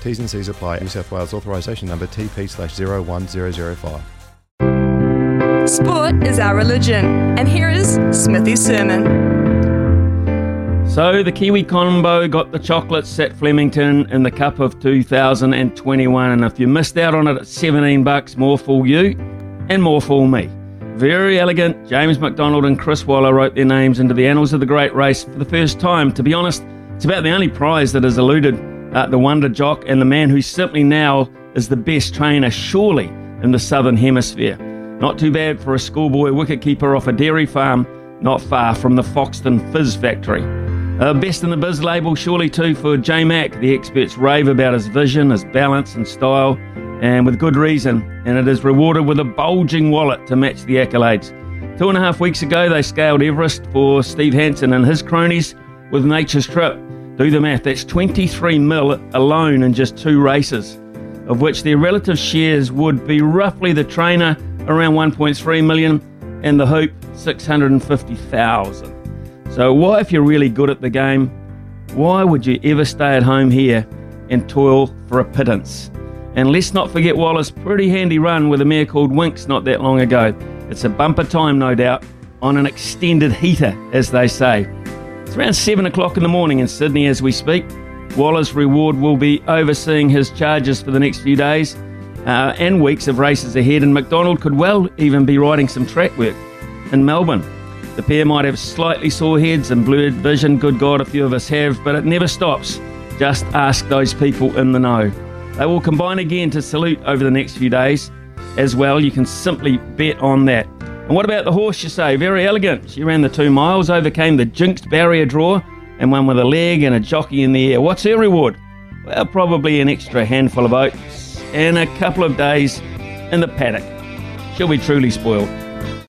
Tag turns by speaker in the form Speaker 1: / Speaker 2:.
Speaker 1: T's and C's apply. New South Wales authorisation number TP slash 01005.
Speaker 2: Sport is our religion. And here is Smithy's sermon.
Speaker 3: So the Kiwi combo got the chocolates at Flemington in the Cup of 2021. And if you missed out on it at 17 bucks, more fool you and more fool me. Verry Elleegant. James McDonald and Chris Waller wrote their names into the annals of the great race for the first time. To be honest, it's about the only prize that has eluded uh, the wonder jock and the man who simply now is the best trainer, surely, in the southern hemisphere. Not too bad for a schoolboy wicketkeeper off a dairy farm not far from the Foxton Fizz factory. Uh, best in the biz label, surely too, for J Mac. The experts rave about his vision, his balance, and style, and with good reason. And it is rewarded with a bulging wallet to match the accolades. Two and a half weeks ago, they scaled Everest for Steve Hansen and his cronies with Nature Strip. Do the math, that's 23 mil alone in just two races, of which their relative shares would be roughly the trainer around 1.3 million and the hoop 650,000. So, why, if you're really good at the game, why would you ever stay at home here and toil for a pittance? And let's not forget Wallace's pretty handy run with a mare called Winx not that long ago. It's a bumper time, no doubt, on an extended heater, as they say. It's around 7 o'clock in the morning in Sydney as we speak. Waller's reward will be overseeing his charges for the next few days uh, and weeks of races ahead, and McDonald could well even be riding some track work in Melbourne. The pair might have slightly sore heads and blurred vision, good God, a few of us have, but it never stops. Just ask those people in the know. They will combine again to salute over the next few days. As well, you can simply bet on that. And what about the horse, you say? Verry Elleegant. She ran the two miles, overcame the jinxed barrier draw, and won with a leg and a jockey in the air. What's her reward? Well, probably an extra handful of oats and a couple of days in the paddock. She'll be truly spoiled.